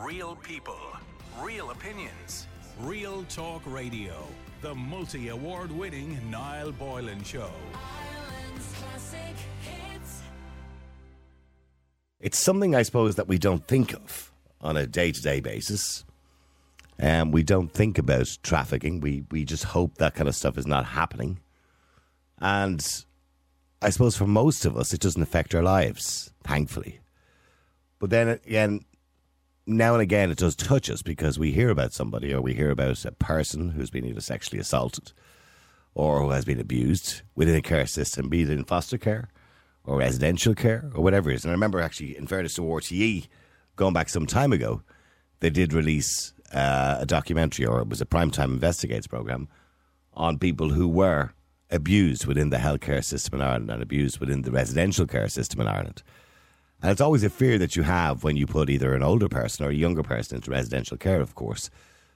Real people, real opinions, real talk radio. The multi award winning Niall Boylan Show. It's something, I suppose, that we don't think of on a day to day basis. And um, we don't think about trafficking. We, we just hope that kind of stuff is not happening. And I suppose for most of us, it doesn't affect our lives, thankfully. But then again, now and again, it does touch us because we hear about somebody or we hear about a person who's been either sexually assaulted or who has been abused within a care system, be it in foster care or residential care or whatever it is. And I remember actually, in fairness to RTE, going back some time ago, they did release uh, a documentary or it was a primetime investigates program on people who were abused within the healthcare system in Ireland and abused within the residential care system in Ireland. And it's always a fear that you have when you put either an older person or a younger person into residential care, of course,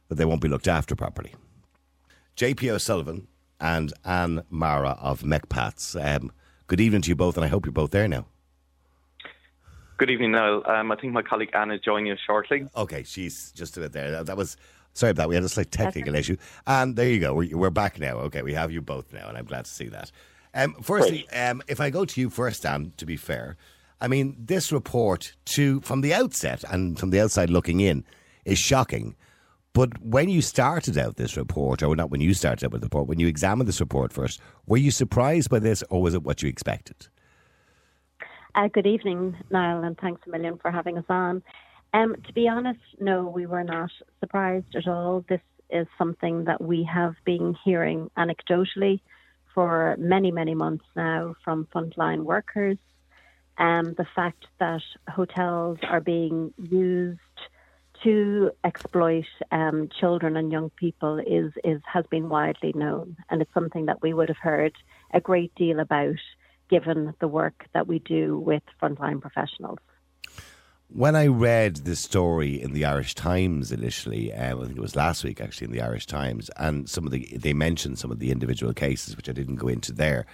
that they won't be looked after properly. JP O'Sullivan and Anne Mara of MECPATHS. Um, good evening to you both, and I hope you're both there now. Good evening, Niall. Um, I think my colleague Anne is joining us shortly. Okay, she's just a bit there. That was sorry about that. We had a slight technical issue, and there you go. We're, we're, back now. Okay, we have you both now, and I'm glad to see that. Um, firstly, um, if I go to you first, Dan, to be fair, I mean this report to from the outset and from the outside looking in is shocking. But when you started out this report, or not when you started out with the report, when you examined this report first, were you surprised by this, or was it what you expected? Uh, good evening, Niall, and thanks a million for having us on. Um, to be honest, no, we were not surprised at all. This is something that we have been hearing anecdotally for many, many months now from frontline workers. Um, the fact that hotels are being used to exploit um, children and young people is, is has been widely known, and it's something that we would have heard a great deal about given the work that we do with frontline professionals. When I read this story in the Irish Times initially, um, I think it was last week actually in the Irish Times, and some of the they mentioned some of the individual cases which I didn't go into there.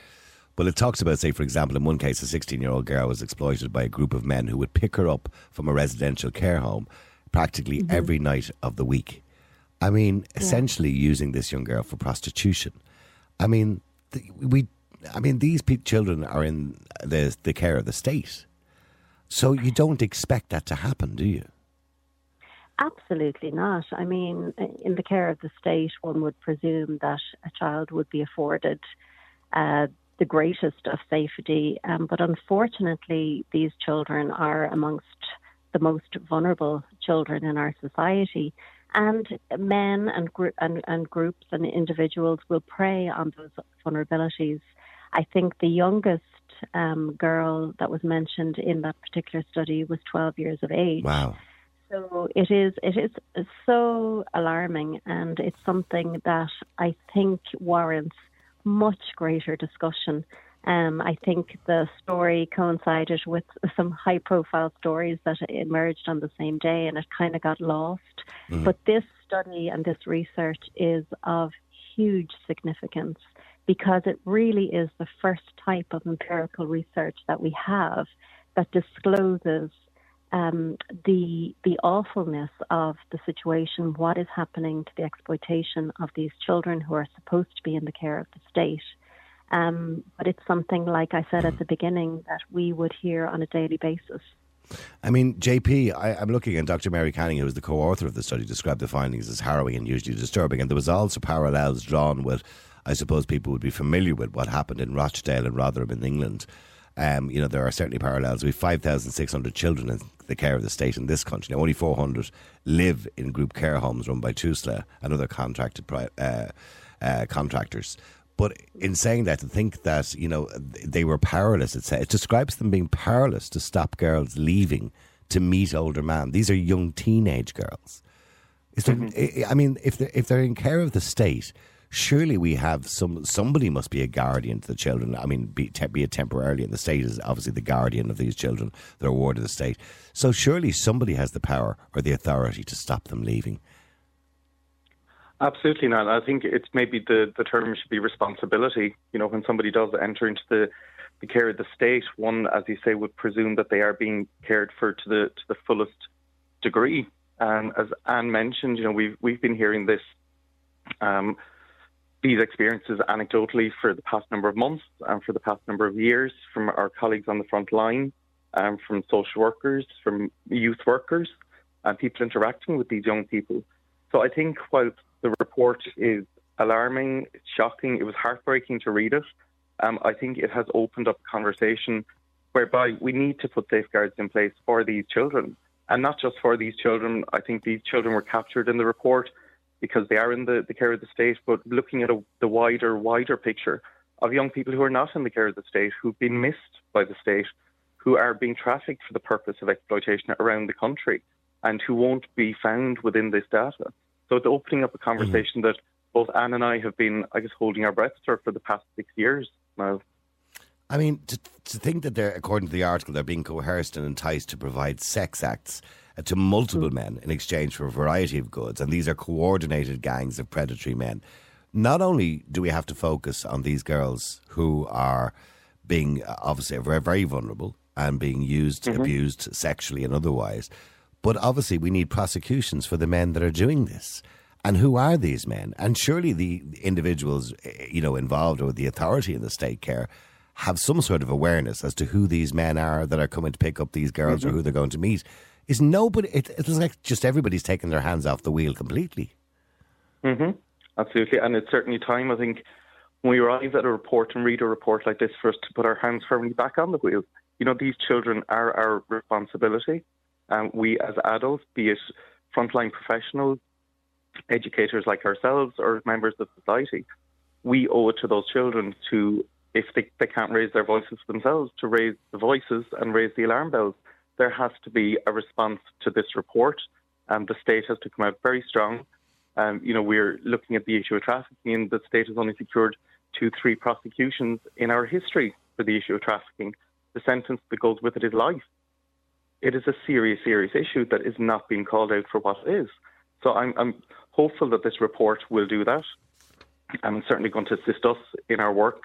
But it talks about, say, for example, in one case, a 16 year old girl was exploited by a group of men who would pick her up from a residential care home practically mm-hmm. every night of the week. I mean, yeah. essentially using this young girl for prostitution. I mean, we I mean, these children are in the the care of the state, so you don't expect that to happen, do you? Absolutely not. I mean, in the care of the state, one would presume that a child would be afforded uh, the greatest of safety, um, but unfortunately, these children are amongst the most vulnerable children in our society. And men and, gr- and, and groups and individuals will prey on those vulnerabilities I think the youngest um, girl that was mentioned in that particular study was 12 years of age. Wow. So it is it is so alarming, and it's something that I think warrants much greater discussion. Um, I think the story coincided with some high profile stories that emerged on the same day, and it kind of got lost. Mm-hmm. But this study and this research is of huge significance because it really is the first type of empirical research that we have that discloses um, the the awfulness of the situation, what is happening to the exploitation of these children who are supposed to be in the care of the state. Um, but it's something, like I said at the beginning, that we would hear on a daily basis. I mean, JP, I, am looking at Dr. Mary Canning, who was the co author of the study, described the findings as harrowing and hugely disturbing. And there was also parallels drawn with I suppose people would be familiar with what happened in Rochdale and Rotherham in England. Um, you know, there are certainly parallels. We have 5,600 children in the care of the state in this country. Now, only 400 live in group care homes run by TUSLA and other contracted uh, uh, contractors. But in saying that, to think that, you know, they were powerless, it, says, it describes them being powerless to stop girls leaving to meet older men. These are young teenage girls. There, mm-hmm. I mean, if they're, if they're in care of the state, surely we have some somebody must be a guardian to the children. I mean, be, te- be it temporarily, and the state is obviously the guardian of these children. They're ward of the state. So surely somebody has the power or the authority to stop them leaving. Absolutely not. I think it's maybe the, the term should be responsibility. You know, when somebody does enter into the, the care of the state, one, as you say, would presume that they are being cared for to the to the fullest degree. And as Anne mentioned, you know, we've we've been hearing this um, these experiences anecdotally for the past number of months and for the past number of years from our colleagues on the front line, um, from social workers, from youth workers, and people interacting with these young people. So I think while the report is alarming, shocking, it was heartbreaking to read it. Um, I think it has opened up a conversation whereby we need to put safeguards in place for these children. And not just for these children. I think these children were captured in the report because they are in the, the care of the state, but looking at a, the wider, wider picture of young people who are not in the care of the state, who've been missed by the state, who are being trafficked for the purpose of exploitation around the country, and who won't be found within this data. So it's opening up a conversation mm-hmm. that both Anne and I have been, I guess, holding our breaths for for the past six years now. I mean, to, to think that they're, according to the article, they're being coerced and enticed to provide sex acts to multiple men in exchange for a variety of goods, and these are coordinated gangs of predatory men. Not only do we have to focus on these girls who are being uh, obviously very, very vulnerable and being used, mm-hmm. abused sexually and otherwise, but obviously we need prosecutions for the men that are doing this. And who are these men? And surely the individuals, eh, you know, involved or the authority in the state care have some sort of awareness as to who these men are that are coming to pick up these girls mm-hmm. or who they're going to meet. Is nobody? It, it's like just everybody's taking their hands off the wheel completely. Mm-hmm. Absolutely, and it's certainly time. I think when we arrive at a report and read a report like this, for us to put our hands firmly back on the wheel. You know, these children are our responsibility. and we as adults, be it frontline professionals, educators like ourselves or members of society, we owe it to those children to, if they, they can't raise their voices themselves, to raise the voices and raise the alarm bells. There has to be a response to this report, and the state has to come out very strong. Um, you know, we're looking at the issue of trafficking, and the state has only secured two, three prosecutions in our history for the issue of trafficking. The sentence that goes with it is life. It is a serious, serious issue that is not being called out for what it is. So I'm, I'm hopeful that this report will do that. I'm certainly going to assist us in our work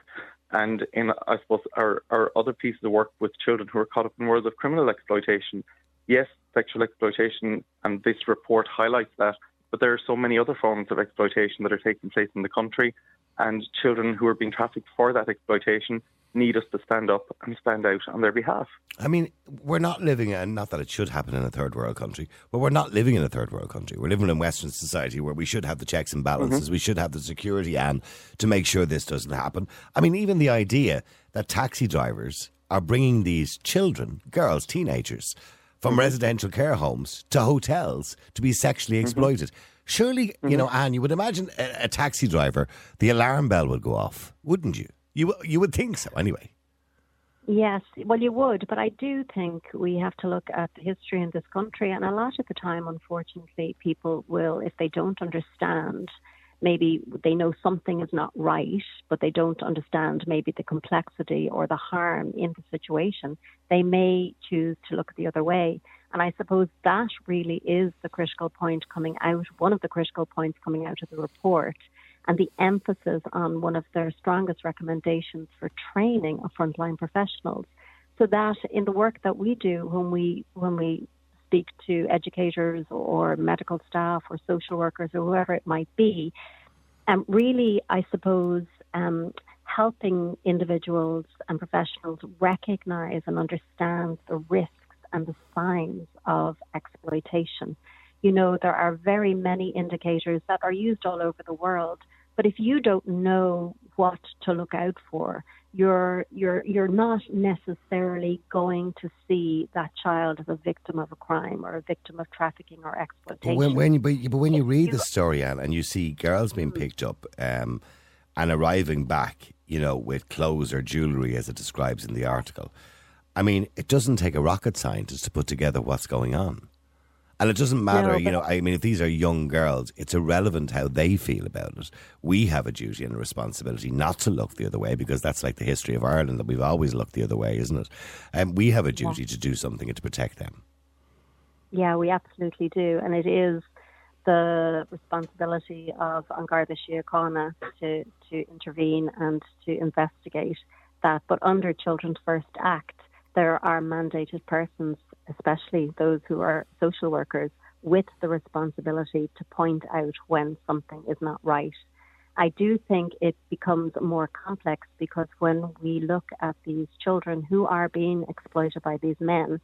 and in, I suppose, our, our other pieces of work with children who are caught up in worlds of criminal exploitation. Yes, sexual exploitation, and this report highlights that, but there are so many other forms of exploitation that are taking place in the country, and children who are being trafficked for that exploitation need us to stand up and stand out on their behalf. I mean, we're not living in, not that it should happen in a third world country, but we're not living in a third world country. We're living in Western society where we should have the checks and balances, mm-hmm. we should have the security and to make sure this doesn't happen. I mean, even the idea that taxi drivers are bringing these children, girls, teenagers, from mm-hmm. residential care homes to hotels to be sexually mm-hmm. exploited. Mm-hmm. Surely, you know, mm-hmm. Anne, you would imagine a, a taxi driver, the alarm bell would go off, wouldn't you? You you would think so, anyway. Yes, well, you would, but I do think we have to look at the history in this country, and a lot of the time, unfortunately, people will, if they don't understand, maybe they know something is not right, but they don't understand maybe the complexity or the harm in the situation, they may choose to look the other way. And I suppose that really is the critical point coming out, one of the critical points coming out of the report and the emphasis on one of their strongest recommendations for training of frontline professionals. So that in the work that we do when we when we speak to educators or medical staff or social workers or whoever it might be, um, really, I suppose, um, helping individuals and professionals recognize and understand the risks and the signs of exploitation. You know, there are very many indicators that are used all over the world but if you don't know what to look out for, you're you're you're not necessarily going to see that child as a victim of a crime or a victim of trafficking or exploitation. But when, when you, but, but when you read the story, Anne, and you see girls being mm-hmm. picked up um, and arriving back, you know, with clothes or jewellery, as it describes in the article, I mean, it doesn't take a rocket scientist to put together what's going on. And it doesn't matter, no, you know, I mean, if these are young girls, it's irrelevant how they feel about it. We have a duty and a responsibility not to look the other way because that's like the history of Ireland that we've always looked the other way, isn't it? And um, we have a duty yeah. to do something and to protect them. Yeah, we absolutely do. And it is the responsibility of An Garda Síochána to, to intervene and to investigate that. But under Children's First Act, there are mandated persons especially those who are social workers, with the responsibility to point out when something is not right. I do think it becomes more complex because when we look at these children who are being exploited by these men,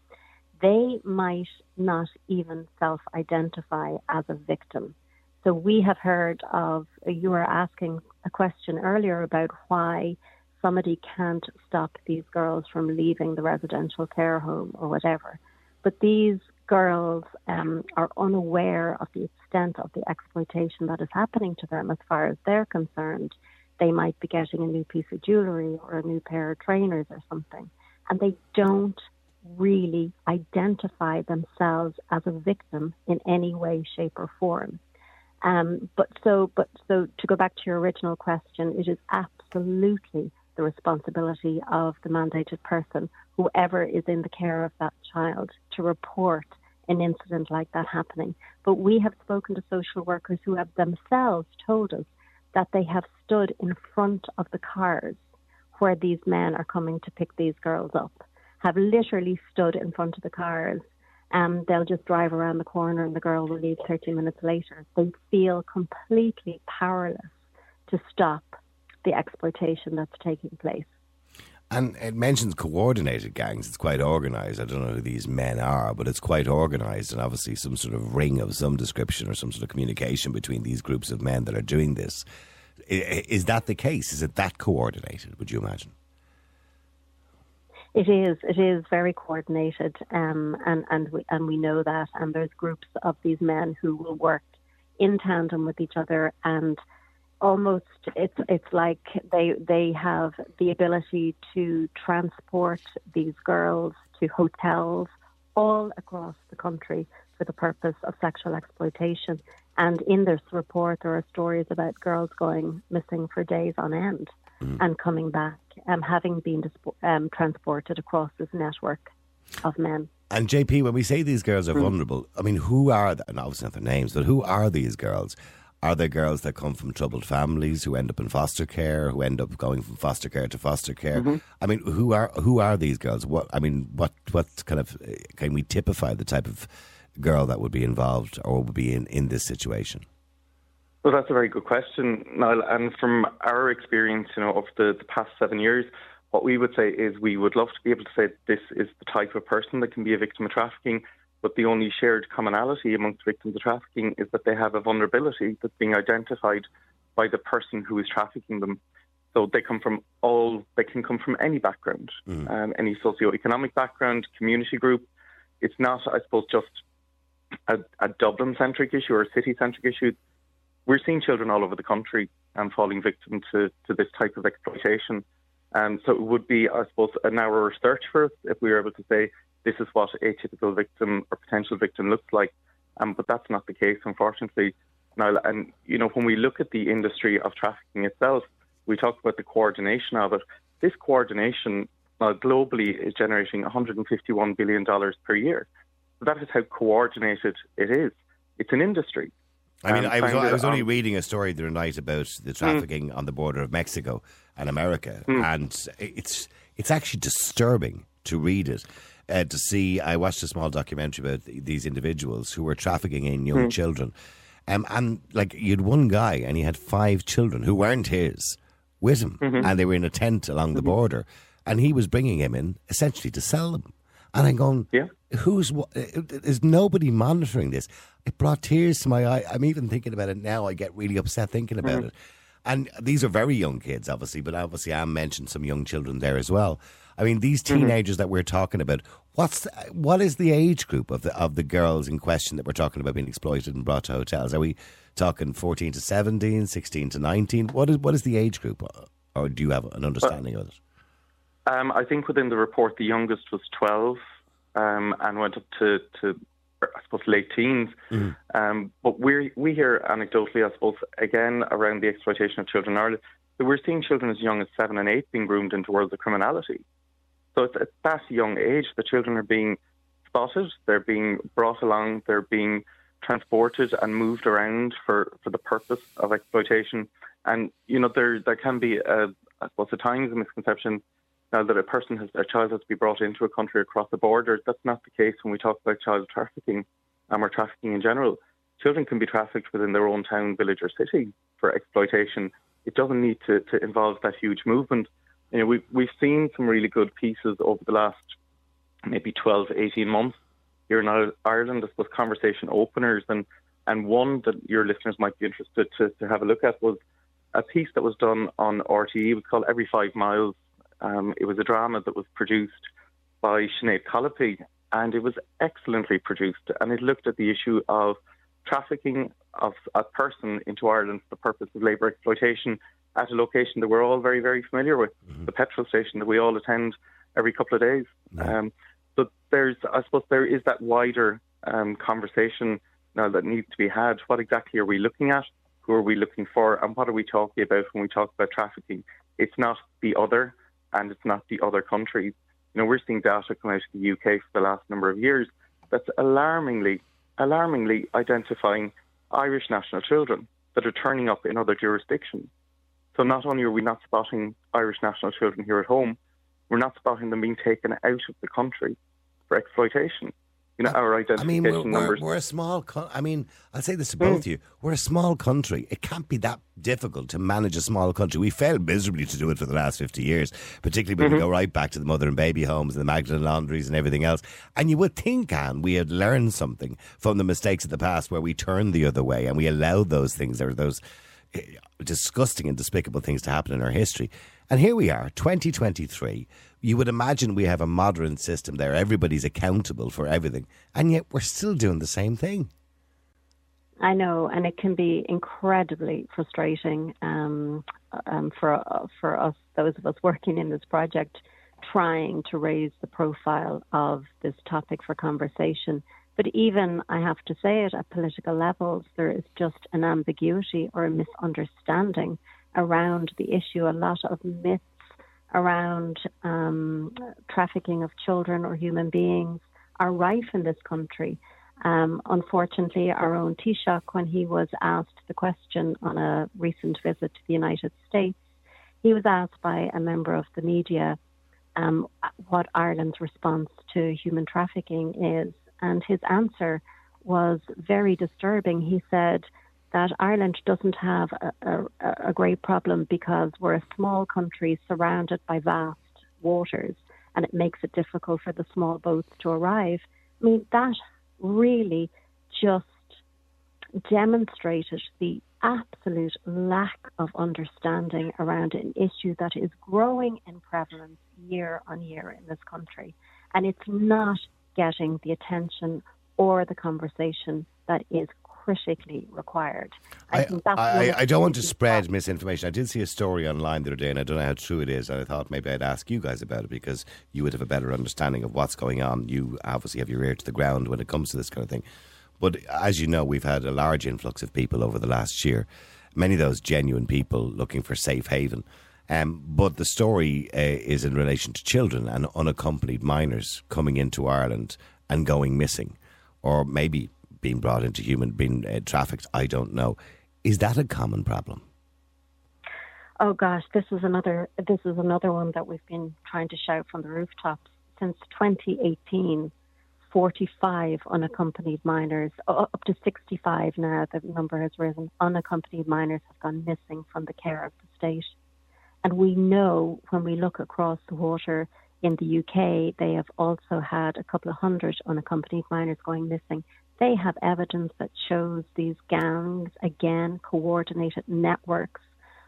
they might not even self identify as a victim. So we have heard of, you were asking a question earlier about why somebody can't stop these girls from leaving the residential care home or whatever. But these girls um, are unaware of the extent of the exploitation that is happening to them as far as they're concerned. They might be getting a new piece of jewellery or a new pair of trainers or something, and they don't really identify themselves as a victim in any way, shape, or form. Um, but so, but so to go back to your original question, it is absolutely the responsibility of the mandated person, whoever is in the care of that child, to report an incident like that happening. But we have spoken to social workers who have themselves told us that they have stood in front of the cars where these men are coming to pick these girls up, have literally stood in front of the cars. Um, they'll just drive around the corner and the girl will leave 30 minutes later. They feel completely powerless to stop the exploitation that's taking place. And it mentions coordinated gangs. It's quite organised. I don't know who these men are, but it's quite organised and obviously some sort of ring of some description or some sort of communication between these groups of men that are doing this. Is that the case? Is it that coordinated, would you imagine? It is. It is very coordinated, um, and and we and we know that. And there's groups of these men who will work in tandem with each other and almost it's it's like they they have the ability to transport these girls to hotels all across the country for the purpose of sexual exploitation. And in this report, there are stories about girls going missing for days on end mm. and coming back, um, having been dispo- um, transported across this network of men. And JP, when we say these girls are mm. vulnerable, I mean, who are, and obviously not their names, but who are these girls? Are there girls that come from troubled families who end up in foster care, who end up going from foster care to foster care? Mm-hmm. I mean, who are who are these girls? What I mean, what what kind of can we typify the type of girl that would be involved or would be in, in this situation? Well, that's a very good question, Niall. And from our experience, you know, of the, the past seven years, what we would say is we would love to be able to say this is the type of person that can be a victim of trafficking but the only shared commonality amongst victims of trafficking is that they have a vulnerability that's being identified by the person who is trafficking them. So they come from all, they can come from any background, mm. um, any socio-economic background, community group. It's not, I suppose, just a, a Dublin centric issue or a city centric issue. We're seeing children all over the country um, falling victim to, to this type of exploitation. Um, so it would be, I suppose, a narrower search for us if we were able to say this is what a typical victim or potential victim looks like. Um, but that's not the case, unfortunately. Now, and you know, when we look at the industry of trafficking itself, we talk about the coordination of it. This coordination uh, globally is generating 151 billion dollars per year. So that is how coordinated it is. It's an industry. I mean, um, I was, I was only reading a story the other night about the mm. trafficking mm. on the border of Mexico and America, mm. and it's it's actually disturbing to read it uh, to see. I watched a small documentary about these individuals who were trafficking in young mm. children. Um, and like you had one guy and he had five children who weren't his with him, mm-hmm. and they were in a tent along mm-hmm. the border, and he was bringing him in essentially to sell them. And I'm going, yeah. who's is nobody monitoring this? It brought tears to my eye. I'm even thinking about it now. I get really upset thinking about mm-hmm. it. And these are very young kids, obviously, but obviously I mentioned some young children there as well. I mean, these mm-hmm. teenagers mm-hmm. that we're talking about, what's what is the age group of the of the girls in question that we're talking about being exploited and brought to hotels? Are we talking 14 to 17, 16 to 19? What is what is the age group? Or do you have an understanding of it? Um, I think within the report, the youngest was 12 um, and went up to, to I suppose, late teens. Mm. Um, but we we hear anecdotally, I suppose, again around the exploitation of children in Ireland, that we're seeing children as young as seven and eight being groomed into worlds of criminality. So it's at that young age the children are being spotted, they're being brought along, they're being transported and moved around for, for the purpose of exploitation. And you know there there can be a I suppose at times a misconception now that a person has a child has to be brought into a country across the border. That's not the case when we talk about child trafficking. um, or trafficking in general, children can be trafficked within their own town, village, or city for exploitation. It doesn't need to, to involve that huge movement. You know, we've, we've seen some really good pieces over the last maybe 12, 18 months here in Ireland, I suppose, conversation openers. And, and one that your listeners might be interested to, to have a look at was a piece that was done on RTE. It was called Every Five Miles. Um, it was a drama that was produced by Sinead Colopy, and it was excellently produced. And it looked at the issue of trafficking of a person into Ireland for the purpose of labour exploitation at a location that we're all very, very familiar with, mm-hmm. the petrol station that we all attend every couple of days. Yeah. Um, so there's, I suppose, there is that wider um, conversation now that needs to be had. What exactly are we looking at? Who are we looking for? And what are we talking about when we talk about trafficking? It's not the other, and it's not the other countries. You know, we're seeing data come out of the UK for the last number of years that's alarmingly, alarmingly identifying Irish national children that are turning up in other jurisdictions. So not only are we not spotting Irish national children here at home, we're not spotting them being taken out of the country for exploitation. You know, our identification I mean, we're, numbers. We're, we're a small. Co- I mean, I'll say this to both of you: we're a small country. It can't be that difficult to manage a small country. We failed miserably to do it for the last fifty years, particularly when mm-hmm. we go right back to the mother and baby homes and the Magdalen laundries and everything else. And you would think, Anne, we had learned something from the mistakes of the past, where we turned the other way and we allowed those things or those eh, disgusting and despicable things to happen in our history. And here we are, 2023. You would imagine we have a modern system there. Everybody's accountable for everything. And yet we're still doing the same thing. I know, and it can be incredibly frustrating um, um, for for us, those of us working in this project, trying to raise the profile of this topic for conversation. But even, I have to say it, at political levels, there is just an ambiguity or a misunderstanding around the issue, a lot of myths around um, trafficking of children or human beings are rife in this country. Um, unfortunately, our own Taoiseach, when he was asked the question on a recent visit to the United States, he was asked by a member of the media um, what Ireland's response to human trafficking is. And his answer was very disturbing. He said, that Ireland doesn't have a, a, a great problem because we're a small country surrounded by vast waters and it makes it difficult for the small boats to arrive. I mean, that really just demonstrated the absolute lack of understanding around an issue that is growing in prevalence year on year in this country. And it's not getting the attention or the conversation that is critically required. I, I, I, I don't want to spread misinformation. I did see a story online the other day, and I don't know how true it is. And I thought maybe I'd ask you guys about it because you would have a better understanding of what's going on. You obviously have your ear to the ground when it comes to this kind of thing. But as you know, we've had a large influx of people over the last year. Many of those genuine people looking for safe haven. Um, but the story uh, is in relation to children and unaccompanied minors coming into Ireland and going missing, or maybe being brought into human, being uh, trafficked. I don't know. Is that a common problem? Oh gosh, this is another this is another one that we've been trying to shout from the rooftops since 2018. 45 unaccompanied minors, up to 65 now, the number has risen. Unaccompanied minors have gone missing from the care of the state. And we know when we look across the water in the UK, they have also had a couple of hundred unaccompanied minors going missing they have evidence that shows these gangs, again, coordinated networks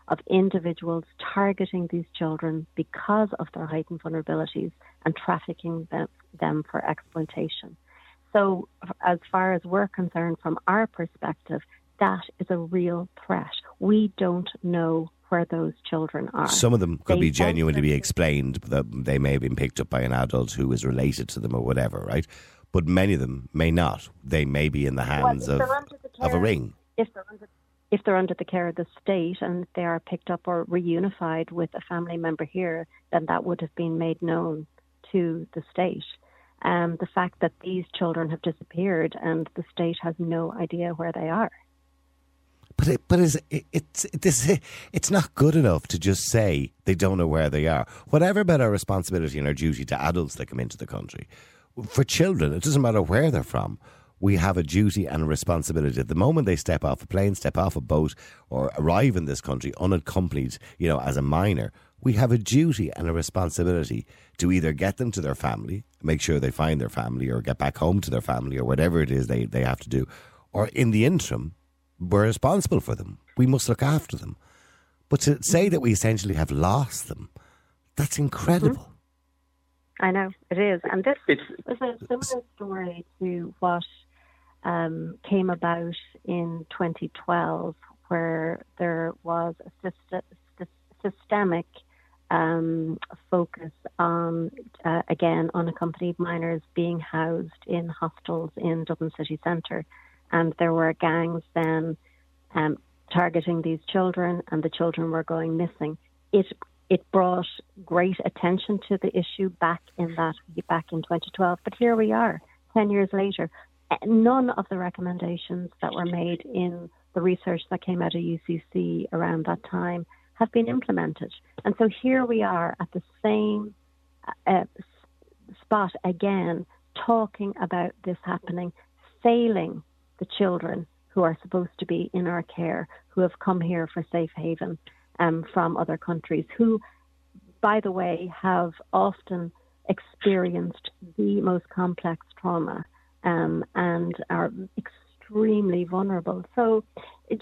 of individuals targeting these children because of their heightened vulnerabilities and trafficking them, them for exploitation. So, as far as we're concerned, from our perspective, that is a real threat. We don't know where those children are. Some of them could they be genuinely be explained that they may have been picked up by an adult who is related to them or whatever, right? But many of them may not. They may be in the hands well, of, of a ring. If they're, under, if they're under the care of the state and they are picked up or reunified with a family member here, then that would have been made known to the state. Um, the fact that these children have disappeared and the state has no idea where they are. But it, but it's it's it's it's not good enough to just say they don't know where they are. Whatever about our responsibility and our duty to adults that come into the country, for children, it doesn't matter where they're from. we have a duty and a responsibility. At the moment they step off a plane, step off a boat, or arrive in this country unaccompanied, you know, as a minor, we have a duty and a responsibility to either get them to their family, make sure they find their family, or get back home to their family, or whatever it is they, they have to do. Or in the interim, we're responsible for them. We must look after them. But to say that we essentially have lost them, that's incredible. Mm-hmm. I know it is, and this it's, was a similar story to what um, came about in 2012, where there was a systemic um, focus on, uh, again, unaccompanied minors being housed in hostels in Dublin city centre. And there were gangs then um, targeting these children, and the children were going missing. It it brought great attention to the issue back in that back in 2012. But here we are, 10 years later. None of the recommendations that were made in the research that came out of UCC around that time have been implemented. And so here we are at the same uh, spot again, talking about this happening, failing the children who are supposed to be in our care, who have come here for safe haven um, from other countries, who, by the way, have often experienced the most complex trauma um, and are extremely vulnerable. So,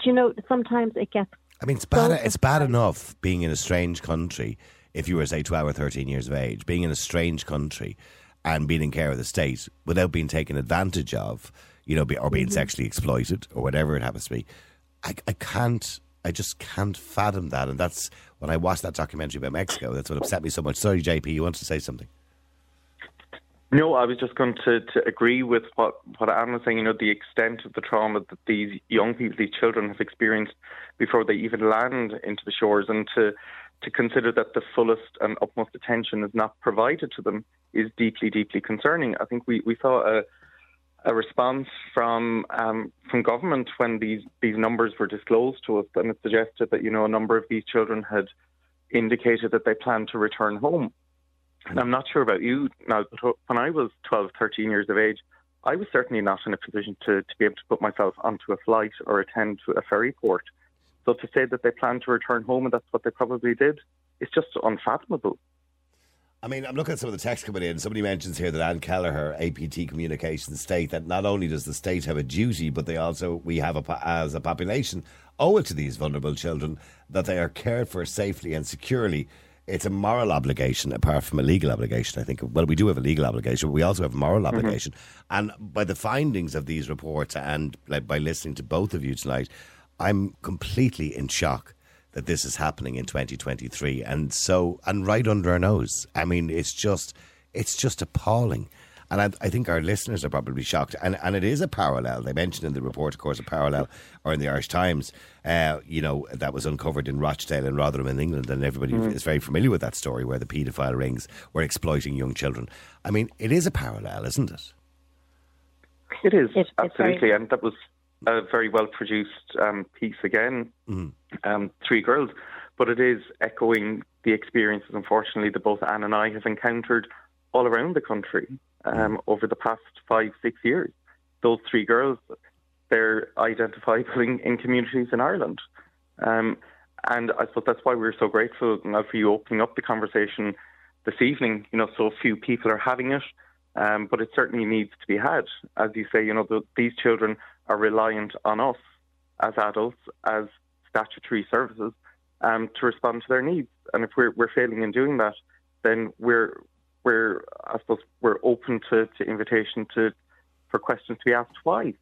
you know, sometimes it gets. I mean, it's bad. So it's bad enough being in a strange country. If you were, say, twelve or thirteen years of age, being in a strange country and being in care of the state without being taken advantage of, you know, or being mm-hmm. sexually exploited or whatever it happens to be, I, I can't I just can't fathom that. And that's when I watched that documentary about Mexico, that's what upset me so much. Sorry, JP, you wanted to say something? No, I was just going to, to agree with what, what Anne was saying. You know, the extent of the trauma that these young people, these children have experienced before they even land into the shores, and to to consider that the fullest and utmost attention is not provided to them is deeply, deeply concerning. I think we, we saw a, a response from um, from government when these these numbers were disclosed to us, and it suggested that you know a number of these children had indicated that they planned to return home. And I'm not sure about you now, but when I was 12, 13 years of age, I was certainly not in a position to, to be able to put myself onto a flight or attend to a ferry port. So to say that they planned to return home and that's what they probably did, it's just unfathomable. I mean, I'm looking at some of the text coming in. Somebody mentions here that Anne Kelleher, APT Communications, state that not only does the state have a duty, but they also, we have a, as a population, owe it to these vulnerable children that they are cared for safely and securely. It's a moral obligation apart from a legal obligation, I think. Well, we do have a legal obligation, but we also have a moral mm-hmm. obligation. And by the findings of these reports and like, by listening to both of you tonight, I'm completely in shock that this is happening in 2023 and so and right under our nose i mean it's just it's just appalling and I, I, think our listeners are probably shocked. And, and it is a parallel. They mentioned in the report, of course, a parallel, or in the Irish Times, uh, you know, that was uncovered in Rochdale and Rotherham in England. And everybody mm. is very familiar with that story where the paedophile rings were exploiting young children. I mean, it is a parallel, isn't it? It is, absolutely. And that was a very well produced um, piece again, mm. um, Three Girls, but it is echoing the experiences, unfortunately, that both Anne and I have encountered all around the country um, over the past five, six years. Those three girls, they're identifiable in, in communities in Ireland. Um, and I suppose that's why we're so grateful now for you opening up the conversation this evening. You know, so few people are having it, um, but it certainly needs to be had. As you say, you know, the, these children are reliant on us as adults, as statutory services, um, to respond to their needs. And if we're, we're failing in doing that, then we're we're I suppose we're open to, to invitation to for questions to be asked why.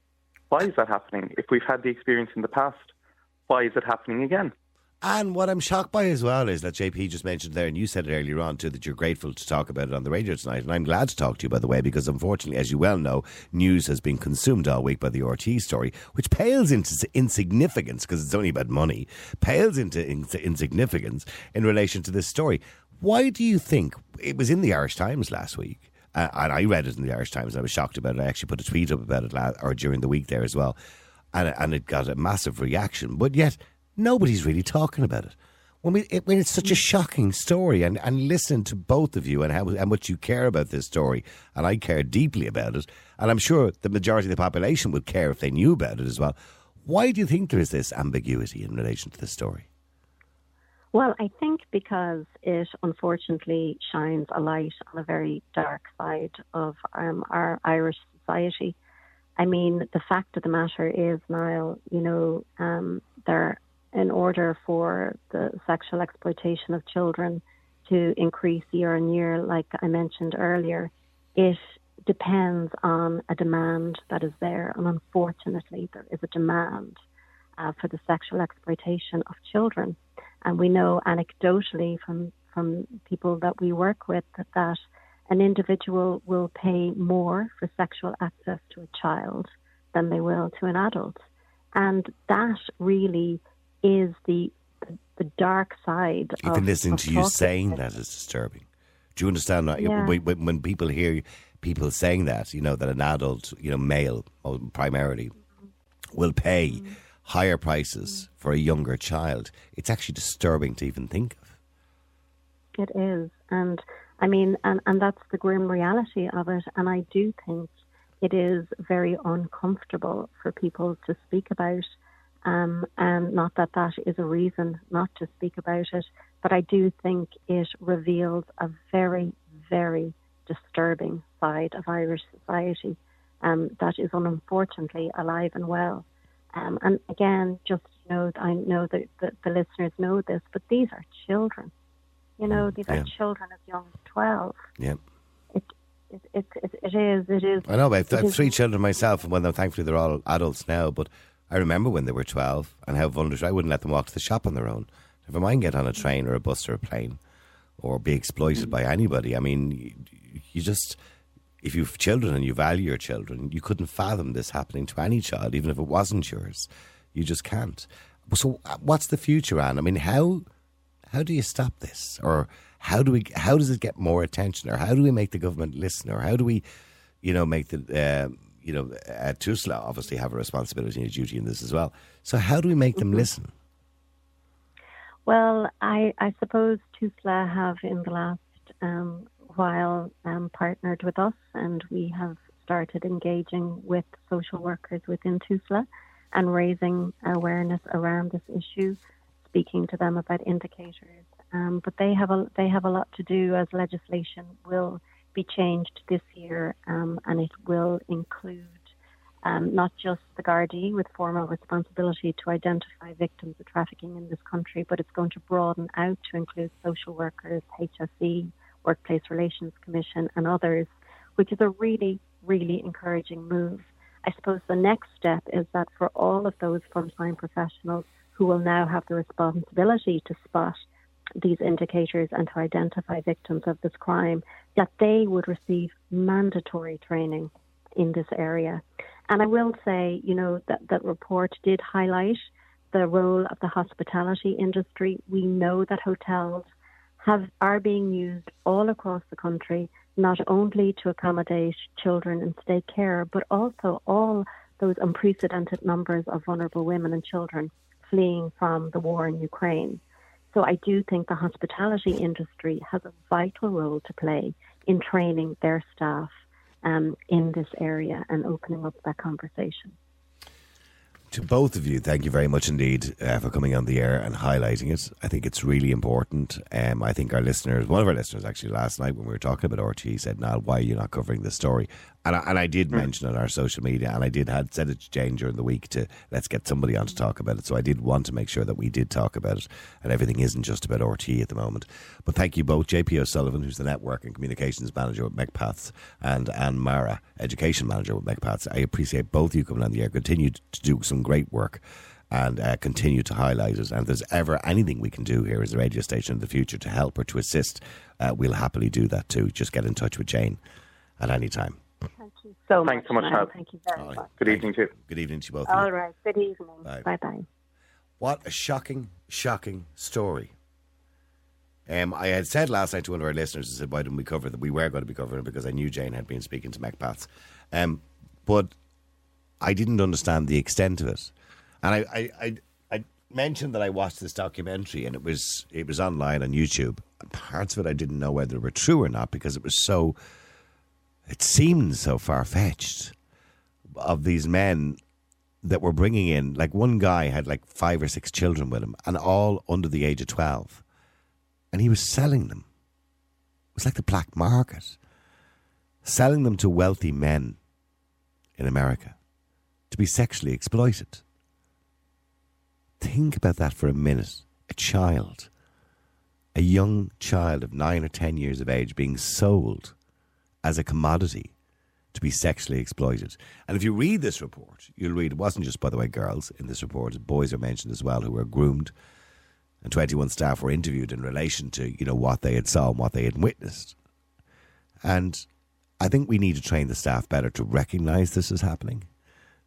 Why is that happening? If we've had the experience in the past, why is it happening again? And what I'm shocked by as well is that JP just mentioned there, and you said it earlier on too, that you're grateful to talk about it on the radio tonight. And I'm glad to talk to you, by the way, because unfortunately, as you well know, news has been consumed all week by the RTE story, which pales into insignificance because it's only about money, pales into insignificance in relation to this story. Why do you think it was in the Irish Times last week? Uh, and I read it in the Irish Times and I was shocked about it. I actually put a tweet up about it last, or during the week there as well. And, and it got a massive reaction. But yet, Nobody's really talking about it. when we it, when it's such a shocking story and and listen to both of you and how and what you care about this story and I care deeply about it and I'm sure the majority of the population would care if they knew about it as well. Why do you think there is this ambiguity in relation to this story? Well, I think because it unfortunately shines a light on a very dark side of um, our Irish society. I mean, the fact of the matter is, Niall, you know, um, there, in order for the sexual exploitation of children to increase year on year, like I mentioned earlier, it depends on a demand that is there. And unfortunately, there is a demand uh, for the sexual exploitation of children. And we know anecdotally from, from people that we work with that, that an individual will pay more for sexual access to a child than they will to an adult. And that really is the the dark side. Even of, listening of to you saying that is disturbing. Do you understand that? Yeah. When, when- people hear people saying that, you know, that an adult, you know, male oh, primarily, will pay Mm-hmm. higher prices for a younger child, it's actually disturbing to even think of. It is. And I mean, and, and that's the grim reality of it. And I do think it is very uncomfortable for people to speak about. Um, and not that that is a reason not to speak about it, but I do think it reveals a very, very disturbing side of Irish society um, that is unfortunately alive and well. Um, and again, just you know, I know that the, the listeners know this, but these are children. You know, these Yeah. are children as young as twelve. Yeah. It, it, it, it, it is. It is. I know, but I've three children myself, and well, thankfully they're all adults now. But I remember when they were 12 and how vulnerable I wouldn't let them walk to the shop on their own. Never mind get on a train or a bus or a plane or be exploited by anybody. I mean, you, just, if you've children and you value your children, you couldn't fathom this happening to any child, even if it wasn't yours. You just can't. So, uh, what's the future, Anne? I mean, how how do you stop this, or how do we? How does it get more attention, or how do we make the government listen, or how do we, you know, make the uh, you know, uh, TUSLA obviously have a responsibility and a duty in this as well. So how do we make them listen? Well, I, I suppose TUSLA have in the last um, while um, partnered with us, and we have started engaging with social workers within TUSLA and raising awareness around this issue, speaking to them about indicators. Um, but they have a they have a lot to do as legislation will be changed this year, um, and it will include um, not just the Gardaí with formal responsibility to identify victims of trafficking in this country, but it's going to broaden out to include social workers, HSE, Workplace Relations Commission, and others, which is a really, really encouraging move. I suppose the next step is that for all of those frontline professionals who will now have the responsibility to spot these indicators and to identify victims of this crime, that they would receive mandatory training in this area. And I will say, you know, that that report did highlight the role of the hospitality industry. We know that hotels have are being used all across the country, not only to accommodate children in state care, but also all those unprecedented numbers of vulnerable women and children fleeing from the war in Ukraine. So I do think the hospitality industry has a vital role to play in training their staff um, in this area and opening up that conversation. To both of you, thank you very much indeed uh, for coming on the air and highlighting it. I think it's really important. Um, I think our listeners, one of our listeners actually last night when we were talking about RTE said, Niall, why are you not covering this story? And I, and I did mention on our social media, and I did had said it to Jane during the week to let's get somebody on to talk about it. So I did want to make sure that we did talk about it, and everything isn't just about RTE at the moment. But thank you both, JP O'Sullivan, who's the network and communications manager with MECPATHS, and Anne Mara, education manager with MECPATHS. I appreciate both of you coming on the air. Continue to do some great work and uh, continue to highlight it. And if there's ever anything we can do here as a radio station in the future to help or to assist, uh, we'll happily do that too. Just get in touch with Jane at any time. Thank you so Thanks much. so much, Niall. Hal. Thank you very All right. much. Good evening to you. Good evening to you both. of All you. right. Good evening. Bye. Bye bye. What a shocking, shocking story. Um, I had said last night to one of our listeners, I said, why didn't we cover that? We were going to be covering it because I knew Jane had been speaking to MECPATHS. Um, but I didn't understand the extent of it. And I, I, I, I, mention that I watched this documentary and it was it was online on YouTube. Parts of it I didn't know whether were true or not because it was so it seemed so far fetched of these men that were bringing in like one guy had like five or six children with him and all under the age of 12 and he was selling them it was like the black market selling them to wealthy men in America to be sexually exploited think about that for a minute a child a young child of 9 or 10 years of age being sold as a commodity to be sexually exploited. And if you read this report, you'll read it wasn't just, by the way, girls in this report, boys are mentioned as well who were groomed. And 21 staff were interviewed in relation to, you know, what they had saw and what they had witnessed. And I think we need to train the staff better to recognise this is happening.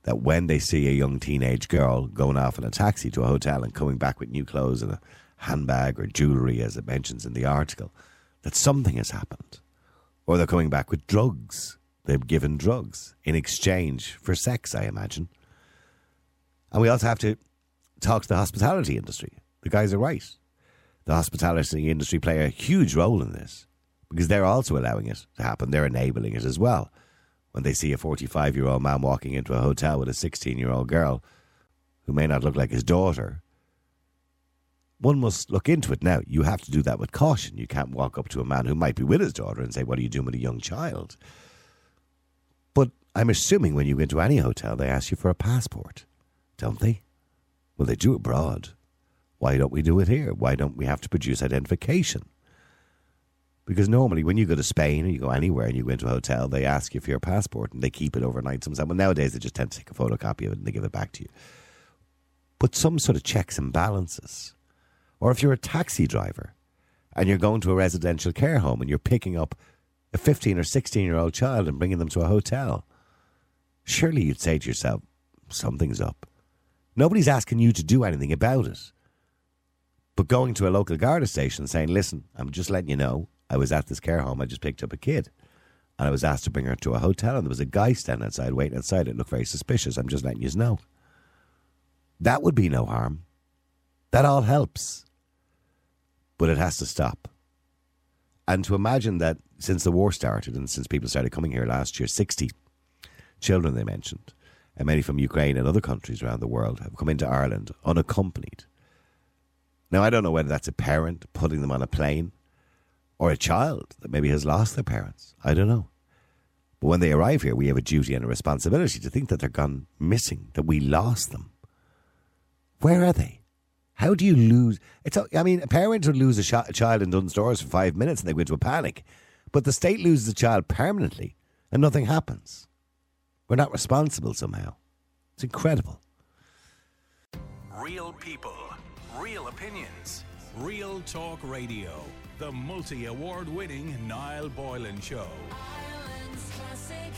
That when they see a young teenage girl going off in a taxi to a hotel and coming back with new clothes and a handbag or jewellery, as it mentions in the article, that something has happened. Or they're coming back with drugs They've given drugs in exchange for sex, I imagine. And we also have to talk to the hospitality industry. The guys are right. The hospitality industry play a huge role in this because they're also allowing it to happen. They're enabling it as well. When they see a 45 year old man walking into a hotel with a 16 year old girl who may not look like his daughter, one must look into it now. You have to do that with caution. You can't walk up to a man who might be with his daughter and say, What are you doing with a young child? But I'm assuming when you go into any hotel, they ask you for a passport, don't they? Well, they do abroad. Why don't we do it here? Why don't we have to produce identification? Because normally, when you go to Spain or you go anywhere and you go into a hotel, they ask you for your passport and they keep it overnight. Sometimes, well, nowadays they just tend to take a photocopy of it and they give it back to you. But some sort of checks and balances. Or if you're a taxi driver and you're going to a residential care home and you're picking up a 15 or 16 year old child and bringing them to a hotel, surely you'd say to yourself, something's up. Nobody's asking you to do anything about it. But going to a local Garda station saying, listen, I'm just letting you know, I was at this care home, I just picked up a kid. And I was asked to bring her to a hotel, and there was a guy standing outside waiting outside. It looked very suspicious. I'm just letting you know. That would be no harm. That all helps. But it has to stop. And to imagine that since the war started and since people started coming here last year, 60 children they mentioned, and many from Ukraine and other countries around the world have come into Ireland unaccompanied. Now, I don't know whether that's a parent putting them on a plane or a child that maybe has lost their parents. I don't know. But when they arrive here, we have a duty and a responsibility to think that they're gone missing, that we lost them. Where are they? How do you lose? It's. I mean, a parent would lose a, sh- a child in Dunnes Stores for five minutes and they go into a panic, but the state loses a child permanently and nothing happens. We're not responsible somehow. It's incredible. Real people, real opinions, Real Talk Radio, the multi award winning Niall Boylan Show. Ireland's classic